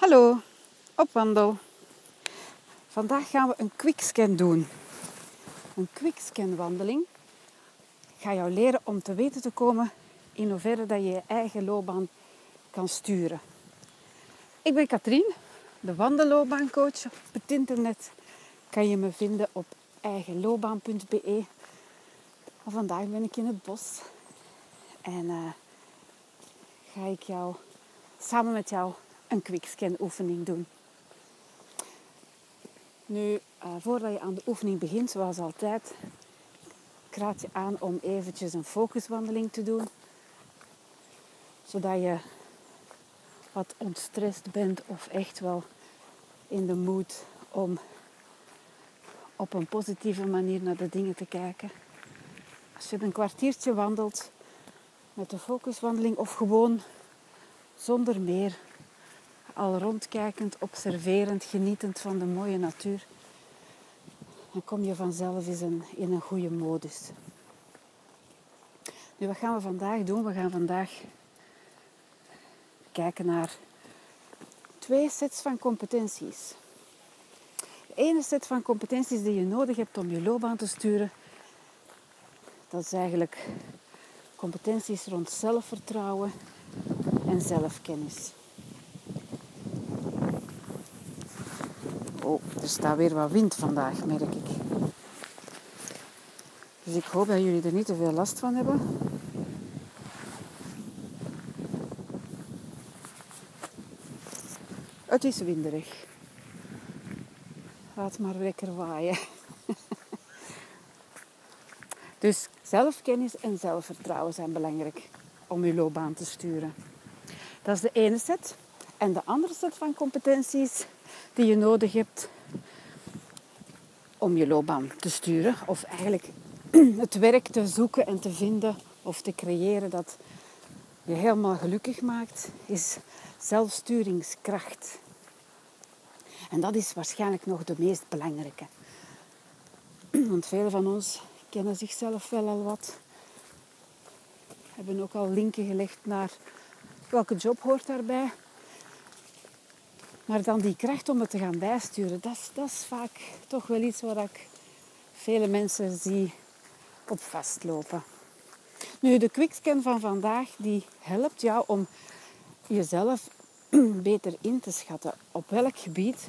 Hallo, op wandel. Vandaag gaan we een quickscan doen. Een quickscan wandeling ga jou leren om te weten te komen in hoeverre dat je je eigen loopbaan kan sturen. Ik ben Katrien, de wandelloopbaancoach. Op het internet kan je me vinden op eigenloopbaan.be. Vandaag ben ik in het bos en uh, ga ik jou samen met jou een quickscan oefening doen. Nu, uh, voordat je aan de oefening begint, zoals altijd, ik raad je aan om eventjes een focuswandeling te doen. Zodat je wat ontstrest bent of echt wel in de mood om op een positieve manier naar de dingen te kijken. Als je een kwartiertje wandelt met de focuswandeling of gewoon zonder meer al rondkijkend, observerend, genietend van de mooie natuur, dan kom je vanzelf eens in, in een goede modus. Nu, wat gaan we vandaag doen? We gaan vandaag kijken naar twee sets van competenties. De ene set van competenties die je nodig hebt om je loopbaan te sturen, dat is eigenlijk competenties rond zelfvertrouwen en zelfkennis. Er staat weer wat wind vandaag, merk ik. Dus ik hoop dat jullie er niet te veel last van hebben. Het is winderig. Laat maar lekker waaien. Dus zelfkennis en zelfvertrouwen zijn belangrijk om je loopbaan te sturen. Dat is de ene set. En de andere set van competenties die je nodig hebt om je loopbaan te sturen. Of eigenlijk het werk te zoeken en te vinden of te creëren dat je helemaal gelukkig maakt, is zelfsturingskracht. En dat is waarschijnlijk nog de meest belangrijke. Want velen van ons kennen zichzelf wel al wat. Hebben ook al linken gelegd naar welke job hoort daarbij. Maar dan die kracht om het te gaan bijsturen, dat is, dat is vaak toch wel iets waar ik vele mensen zie op vastlopen. Nu, de quickscan van vandaag die helpt jou om jezelf beter in te schatten. Op welk gebied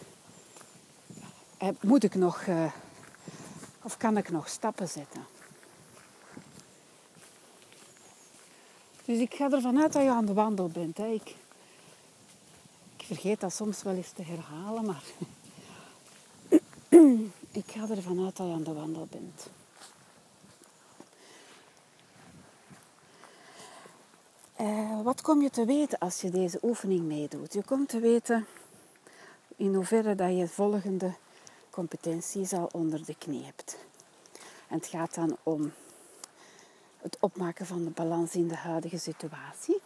eh, moet ik nog uh, of kan ik nog stappen zetten? Dus ik ga ervan uit dat je aan de wandel bent. Hè. Ik vergeet dat soms wel eens te herhalen, maar ik ga ervan uit dat je aan de wandel bent. Uh, wat kom je te weten als je deze oefening meedoet? Je komt te weten in hoeverre dat je volgende competenties al onder de knie hebt. En het gaat dan om het opmaken van de balans in de huidige situatie,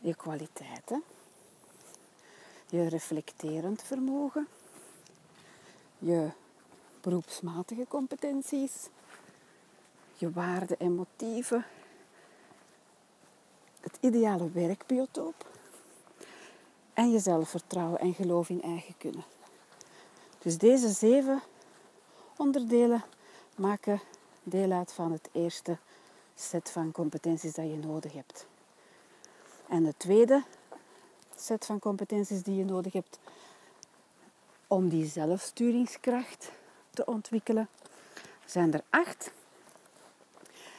je kwaliteiten, je reflecterend vermogen, je beroepsmatige competenties, je waarden en motieven, het ideale werkbiotoop en je zelfvertrouwen en geloof in eigen kunnen. Dus deze zeven onderdelen maken deel uit van het eerste set van competenties dat je nodig hebt. En de tweede set van competenties die je nodig hebt om die zelfsturingskracht te ontwikkelen, zijn er acht.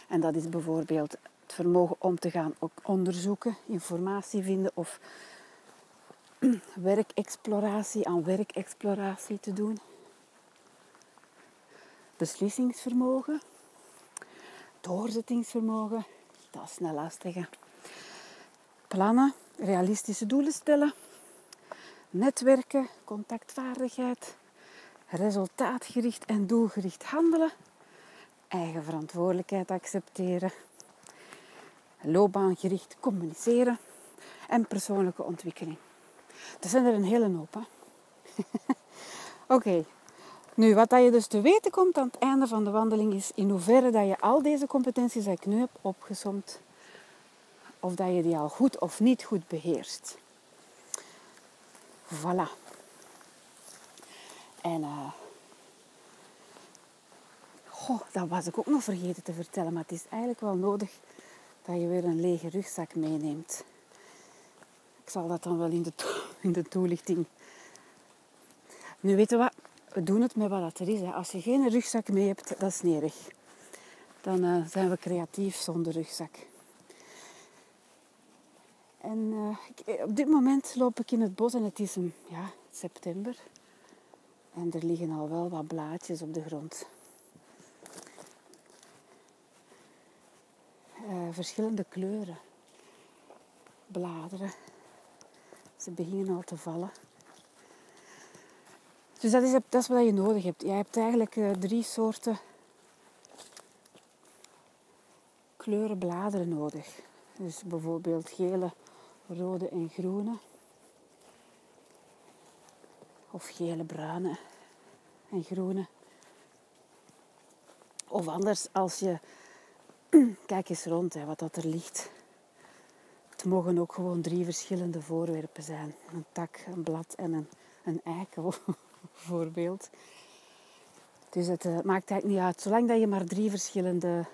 En dat is bijvoorbeeld het vermogen om te gaan ook onderzoeken, informatie vinden of werkexploratie aan werkexploratie te doen. Beslissingsvermogen, doorzettingsvermogen, dat is een lastige. Plannen, realistische doelen stellen, netwerken, contactvaardigheid, resultaatgericht en doelgericht handelen, eigen verantwoordelijkheid accepteren, loopbaangericht communiceren. En persoonlijke ontwikkeling. Dat zijn er een hele hoop. Oké, nu wat je dus te weten komt aan het einde van de wandeling is in hoeverre dat je al deze competenties die ik nu heb opgezomd, of dat je die al goed of niet goed beheerst. Voilà. En uh, goh, dat was ik ook nog vergeten te vertellen, maar het is eigenlijk wel nodig dat je weer een lege rugzak meeneemt. Ik zal dat dan wel in de, in de toelichting. Nu weten we wat, we doen het met wat er is. Hè. Als je geen rugzak mee hebt, dat is nerig. Dan uh, zijn we creatief zonder rugzak. En uh, ik, op dit moment loop ik in het bos en het is een, ja, september. En er liggen al wel wat blaadjes op de grond. Uh, verschillende kleuren. Bladeren. Ze beginnen al te vallen. Dus dat is, dat is wat je nodig hebt. Je hebt eigenlijk drie soorten kleuren bladeren nodig. Dus bijvoorbeeld gele, rode en groene. Of gele, bruine en groene. Of anders als je... Kijk eens rond hè, wat dat er ligt. Het mogen ook gewoon drie verschillende voorwerpen zijn. Een tak, een blad en een, een eikel, bijvoorbeeld. Dus het uh, maakt eigenlijk niet uit. Zolang dat je maar drie verschillende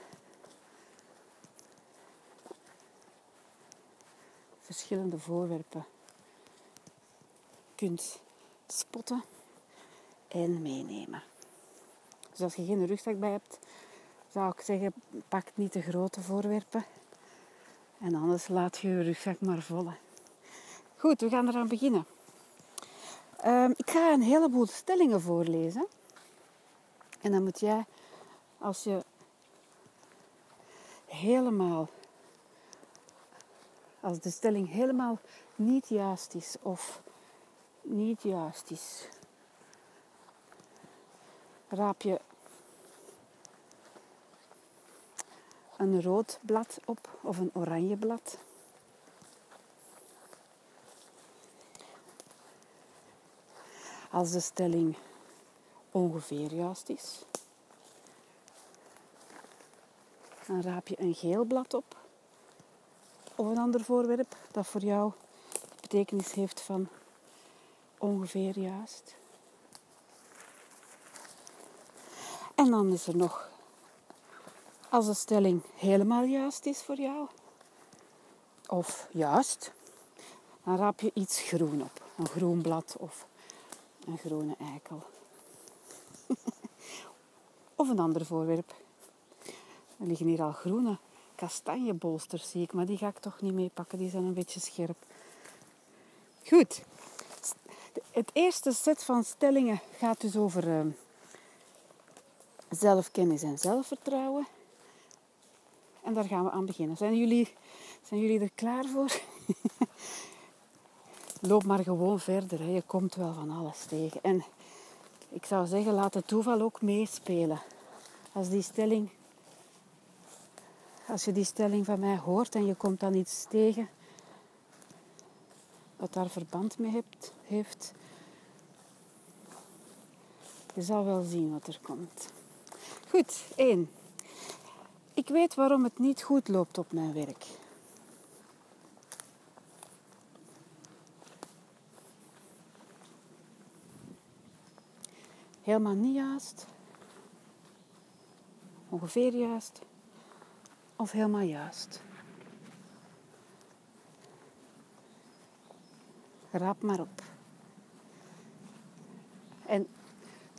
verschillende voorwerpen kunt spotten en meenemen. Dus als je geen rugzak bij hebt, zou ik zeggen, pak niet de grote voorwerpen. En anders laat je je rugzak maar vollen. Goed, we gaan eraan beginnen. Um, ik ga een heleboel stellingen voorlezen. En dan moet jij, als je helemaal als de stelling helemaal niet juist is of niet juist is, raap je een rood blad op of een oranje blad. Als de stelling ongeveer juist is, dan raap je een geel blad op of een ander voorwerp dat voor jou betekenis heeft van ongeveer juist. En dan is er nog, als de stelling helemaal juist is voor jou, of juist, dan raap je iets groen op. Een groen blad of een groene eikel. of een ander voorwerp. Er liggen hier al groene kastanjebolsters zie ik, maar die ga ik toch niet meepakken. Die zijn een beetje scherp. Goed. Het eerste set van stellingen gaat dus over uh, zelfkennis en zelfvertrouwen. En daar gaan we aan beginnen. Zijn jullie, zijn jullie er klaar voor? Loop maar gewoon verder. Hè. Je komt wel van alles tegen. En ik zou zeggen, laat het toeval ook meespelen. Als die stelling als je die stelling van mij hoort en je komt dan iets tegen wat daar verband mee hebt, heeft, je zal wel zien wat er komt. Goed, één. Ik weet waarom het niet goed loopt op mijn werk. Helemaal niet juist. Ongeveer juist of helemaal juist? Rap maar op. En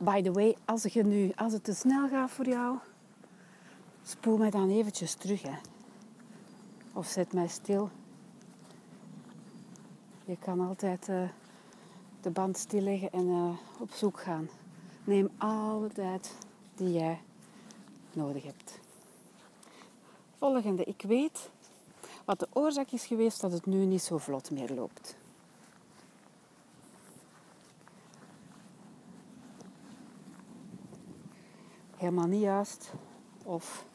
by the way, als, je nu, als het te snel gaat voor jou, spoel mij dan eventjes terug. Hè. Of zet mij stil. Je kan altijd uh, de band stilleggen en uh, op zoek gaan. Neem alle tijd die jij nodig hebt. Volgende. Ik weet wat de oorzaak is geweest dat het nu niet zo vlot meer loopt. Helemaal niet juist of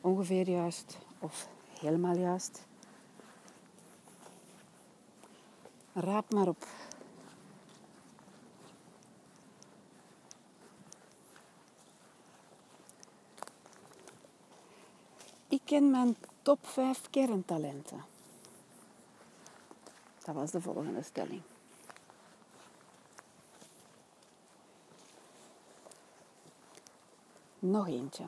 ongeveer juist of helemaal juist. Raap maar op. ik ken mijn top 5 kerntalenten. Dat was de volgende stelling. Nog eentje.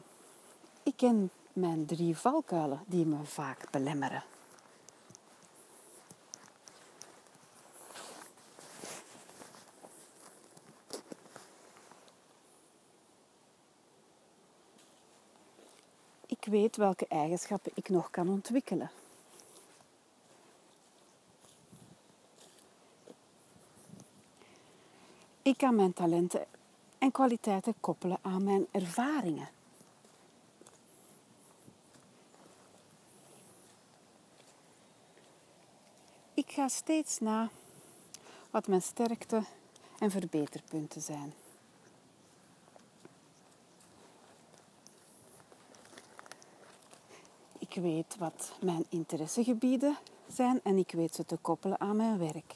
Ik ken mijn drie valkuilen die me vaak belemmeren. Ik weet welke eigenschappen ik nog kan ontwikkelen. Ik kan mijn talenten en kwaliteiten koppelen aan mijn ervaringen. Ik ga steeds na wat mijn sterkte en verbeterpunten zijn. Weet wat mijn interessegebieden zijn en ik weet ze te koppelen aan mijn werk.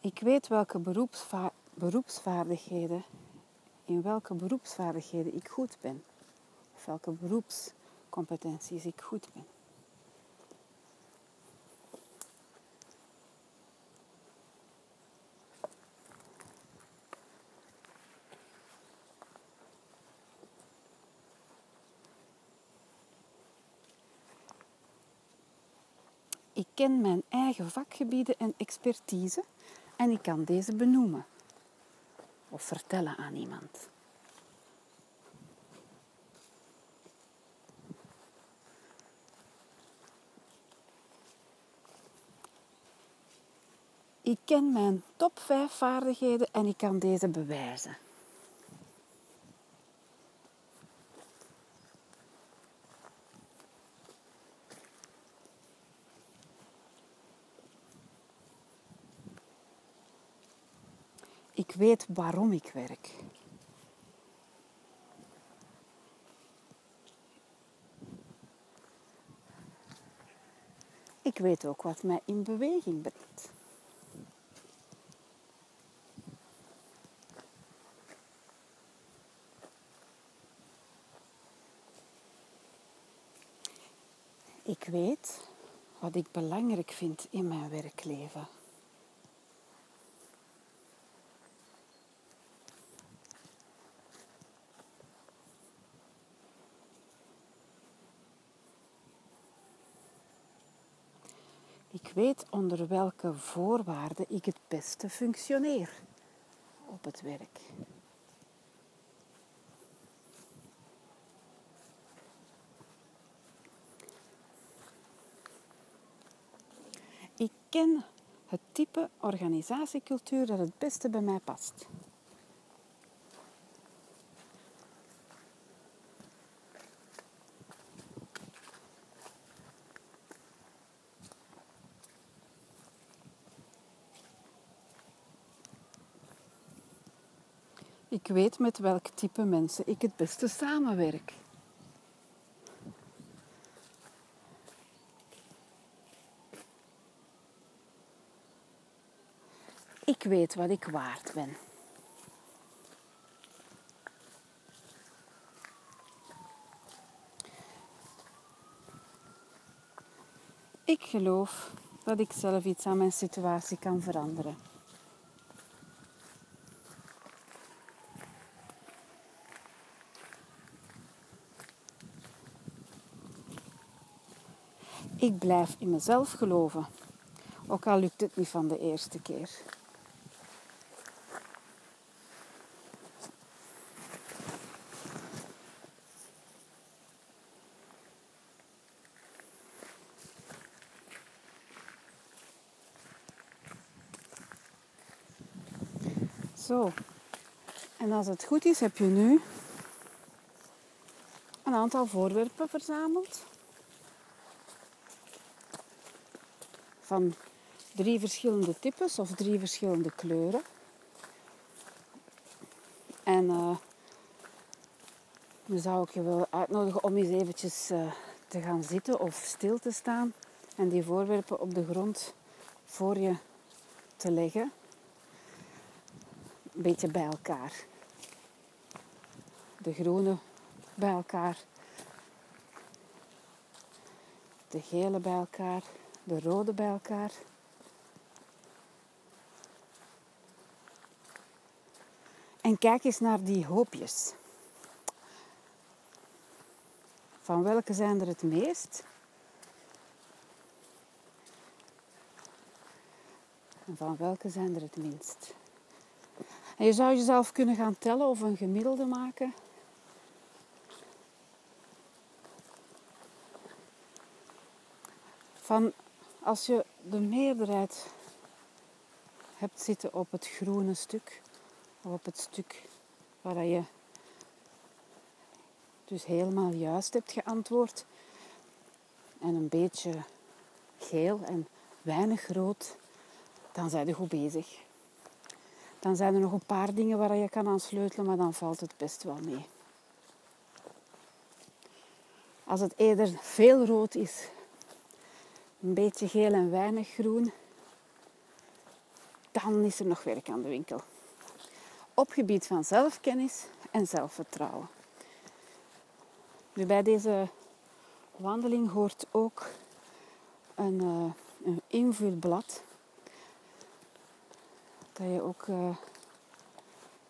Ik weet welke beroepsva beroepsvaardigheden, in welke beroepsvaardigheden ik goed ben. Of welke beroepscompetenties ik goed ben. Ik ken mijn eigen vakgebieden en expertise en ik kan deze benoemen of vertellen aan iemand. Ik ken mijn top 5 vaardigheden en ik kan deze bewijzen. Weet waarom ik werk. Ik weet ook wat mij in beweging brengt. Ik weet wat ik belangrijk vind in mijn werkleven. Weet onder welke voorwaarden ik het beste functioneer op het werk. Ik ken het type organisatiecultuur dat het beste bij mij past. Ik weet met welk type mensen ik het beste samenwerk. Ik weet wat ik waard ben. Ik geloof dat ik zelf iets aan mijn situatie kan veranderen. Ik blijf in mezelf geloven, ook al lukt het niet van de eerste keer. Zo, en als het goed is, heb je nu een aantal voorwerpen verzameld. Van drie verschillende types of drie verschillende kleuren. En uh, dan zou ik je willen uitnodigen om eens eventjes uh, te gaan zitten of stil te staan en die voorwerpen op de grond voor je te leggen. Een beetje bij elkaar. De groene bij elkaar de gele bij elkaar, de rode bij elkaar. En kijk eens naar die hoopjes. Van welke zijn er het meest? En van welke zijn er het minst? En je zou jezelf kunnen gaan tellen of een gemiddelde maken. Van als je de meerderheid hebt zitten op het groene stuk, of op het stuk waar je dus helemaal juist hebt geantwoord, en een beetje geel en weinig rood, dan zijn je goed bezig. Dan zijn er nog een paar dingen waar je kan aan sleutelen, maar dan valt het best wel mee. Als het eerder veel rood is, een beetje geel en weinig groen, dan is er nog werk aan de winkel. Op gebied van zelfkennis en zelfvertrouwen. Nu, bij deze wandeling hoort ook een, uh, een invulblad dat je ook uh,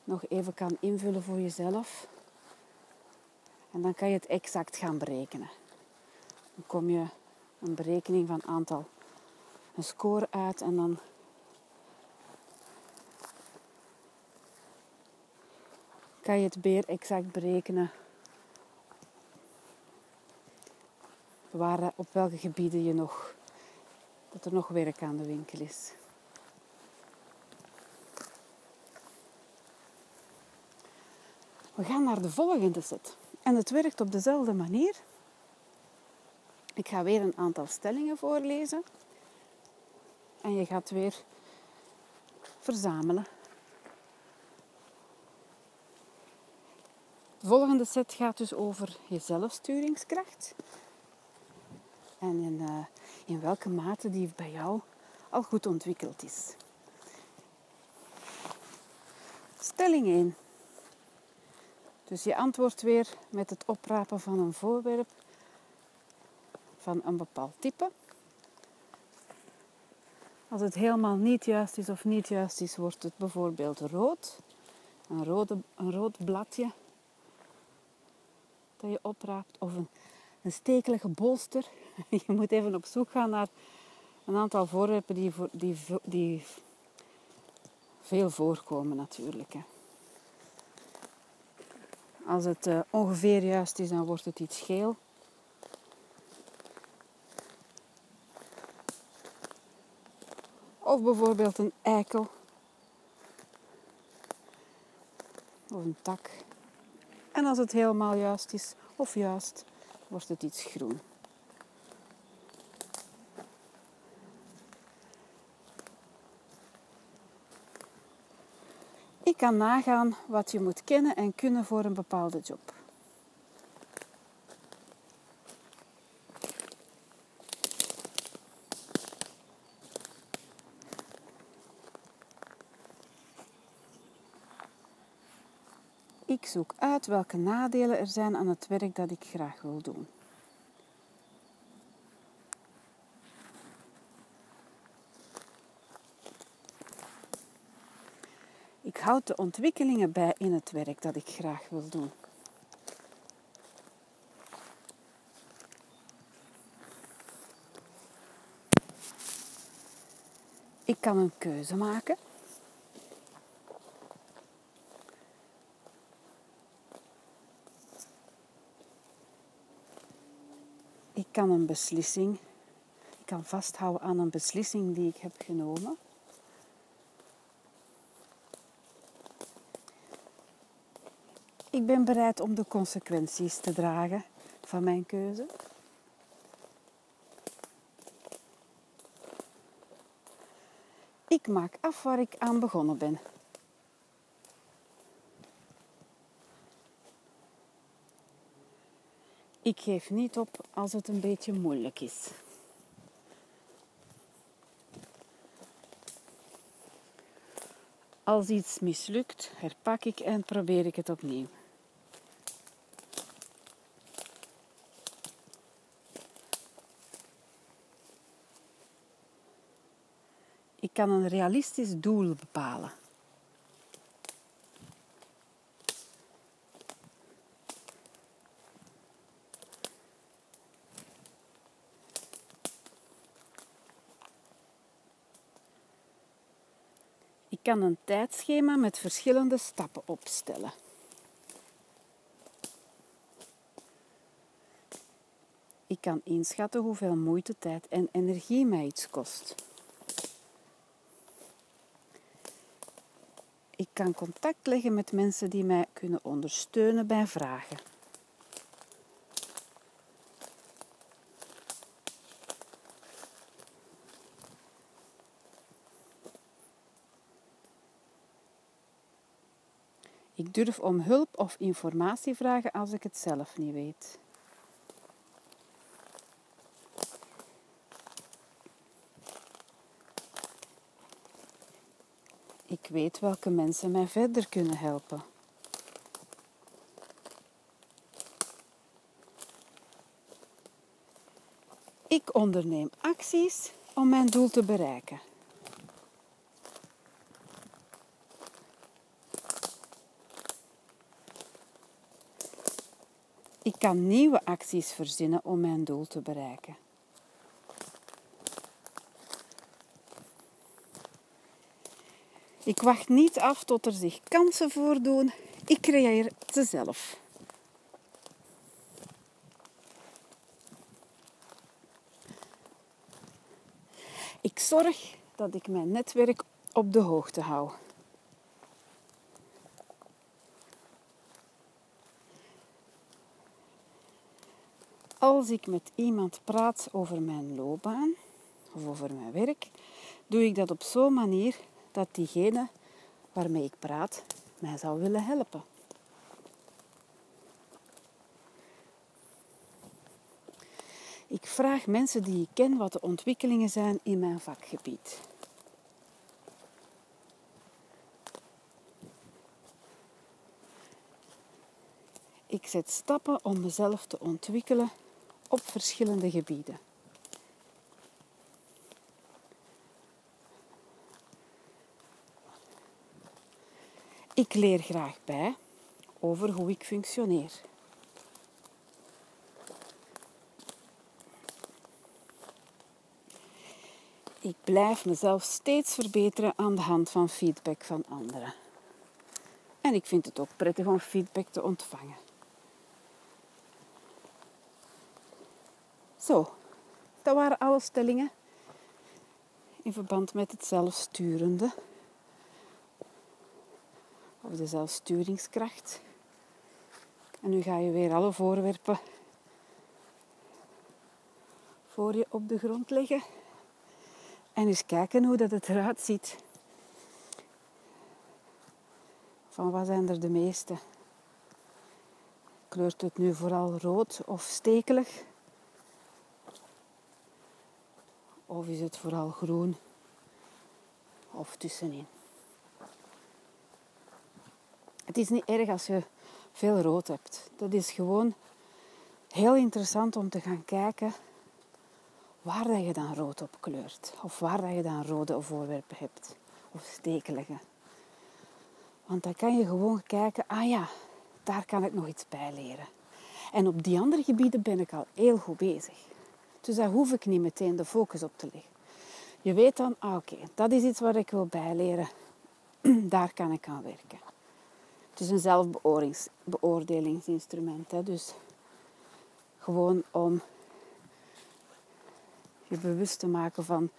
nog even kan invullen voor jezelf. En dan kan je het exact gaan berekenen. Dan kom je een berekening van aantal, een score uit en dan kan je het beer exact berekenen waar, op welke gebieden je nog, dat er nog werk aan de winkel is. We gaan naar de volgende set. En het werkt op dezelfde manier. Ik ga weer een aantal stellingen voorlezen. En je gaat weer verzamelen. De volgende set gaat dus over je zelfsturingskracht. En in, uh, in welke mate die bij jou al goed ontwikkeld is. Stelling 1. Dus je antwoordt weer met het oprapen van een voorwerp van een bepaald type. Als het helemaal niet juist is of niet juist is, wordt het bijvoorbeeld rood. Een, rode, een rood bladje dat je opraapt. Of een, een stekelige bolster. Je moet even op zoek gaan naar een aantal voorwerpen die, die, die veel voorkomen natuurlijk. Hè. Als het uh, ongeveer juist is, dan wordt het iets geel. Of bijvoorbeeld een eikel. Of een tak. En als het helemaal juist is, of juist, wordt het iets groen. Ik kan nagaan wat je moet kennen en kunnen voor een bepaalde job. Ik zoek uit welke nadelen er zijn aan het werk dat ik graag wil doen. Ik houd de ontwikkelingen bij in het werk dat ik graag wil doen. Ik kan een keuze maken. Kan een beslissing, ik kan vasthouden aan een beslissing die ik heb genomen. Ik ben bereid om de consequenties te dragen van mijn keuze. Ik maak af waar ik aan begonnen ben. Ik geef niet op als het een beetje moeilijk is. Als iets mislukt, herpak ik en probeer ik het opnieuw. Ik kan een realistisch doel bepalen. Kan een tijdschema met verschillende stappen opstellen. Ik kan inschatten hoeveel moeite, tijd en energie mij iets kost. Ik kan contact leggen met mensen die mij kunnen ondersteunen bij vragen. Ik durf om hulp of informatie vragen als ik het zelf niet weet. Ik weet welke mensen mij verder kunnen helpen. Ik onderneem acties om mijn doel te bereiken. Ik kan nieuwe acties verzinnen om mijn doel te bereiken. Ik wacht niet af tot er zich kansen voordoen. Ik creëer ze zelf. Ik zorg dat ik mijn netwerk op de hoogte hou. Als ik met iemand praat over mijn loopbaan of over mijn werk, doe ik dat op zo'n manier dat diegene waarmee ik praat mij zou willen helpen. Ik vraag mensen die ik ken wat de ontwikkelingen zijn in mijn vakgebied. Ik zet stappen om mezelf te ontwikkelen op verschillende gebieden. Ik leer graag bij over hoe ik functioneer. Ik blijf mezelf steeds verbeteren aan de hand van feedback van anderen. En ik vind het ook prettig om feedback te ontvangen. Zo, dat waren alle stellingen in verband met het zelfsturende of de zelfsturingskracht. En nu ga je weer alle voorwerpen voor je op de grond leggen en eens kijken hoe dat het eruit ziet. Van wat zijn er de meeste? Kleurt het nu vooral rood of stekelig? Of is het vooral groen of tussenin? Het is niet erg als je veel rood hebt. Dat is gewoon heel interessant om te gaan kijken waar dat je dan rood op kleurt. Of waar dat je dan rode voorwerpen hebt. Of stekelige. Want dan kan je gewoon kijken, ah ja, daar kan ik nog iets bij leren. En op die andere gebieden ben ik al heel goed bezig. Dus daar hoef ik niet meteen de focus op te leggen. Je weet dan, ah, oké, dat is iets waar ik wil bijleren. daar kan ik aan werken. Het is een zelfbeoordelingsinstrument. Hè? Dus gewoon om je bewust te maken van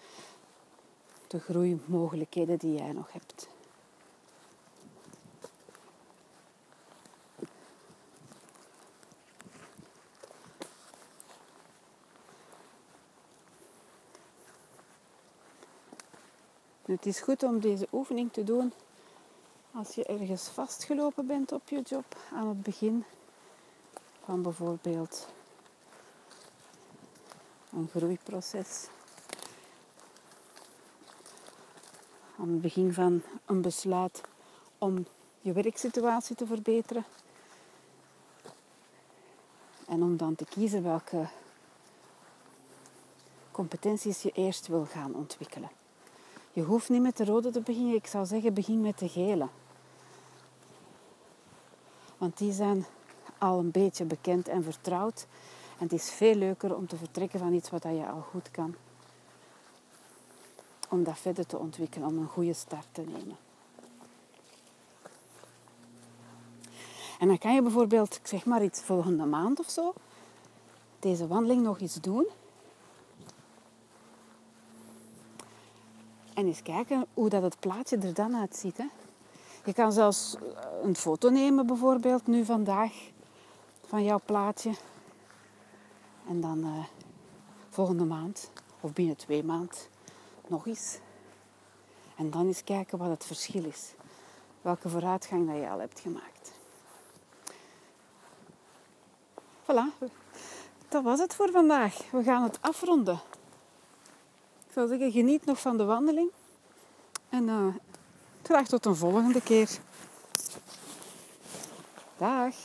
de groeimogelijkheden die jij nog hebt. Het is goed om deze oefening te doen als je ergens vastgelopen bent op je job aan het begin van bijvoorbeeld een groeiproces. Aan het begin van een besluit om je werksituatie te verbeteren. En om dan te kiezen welke competenties je eerst wil gaan ontwikkelen. Je hoeft niet met de rode te beginnen. Ik zou zeggen, begin met de gele. Want die zijn al een beetje bekend en vertrouwd. En het is veel leuker om te vertrekken van iets wat je al goed kan. Om dat verder te ontwikkelen, om een goede start te nemen. En dan kan je bijvoorbeeld, ik zeg maar iets, volgende maand of zo, deze wandeling nog eens doen. En eens kijken hoe dat het plaatje er dan uitziet. Hè. Je kan zelfs eh, een foto nemen bijvoorbeeld nu vandaag van jouw plaatje. En dan uh, volgende maand of binnen twee maanden nog eens. En dan eens kijken wat het verschil is. Welke vooruitgang dat je al hebt gemaakt. Voilà, dat was het voor vandaag. We gaan het afronden. Ik zou zeggen, geniet nog van de wandeling. En uh, graag tot een volgende keer. Dag.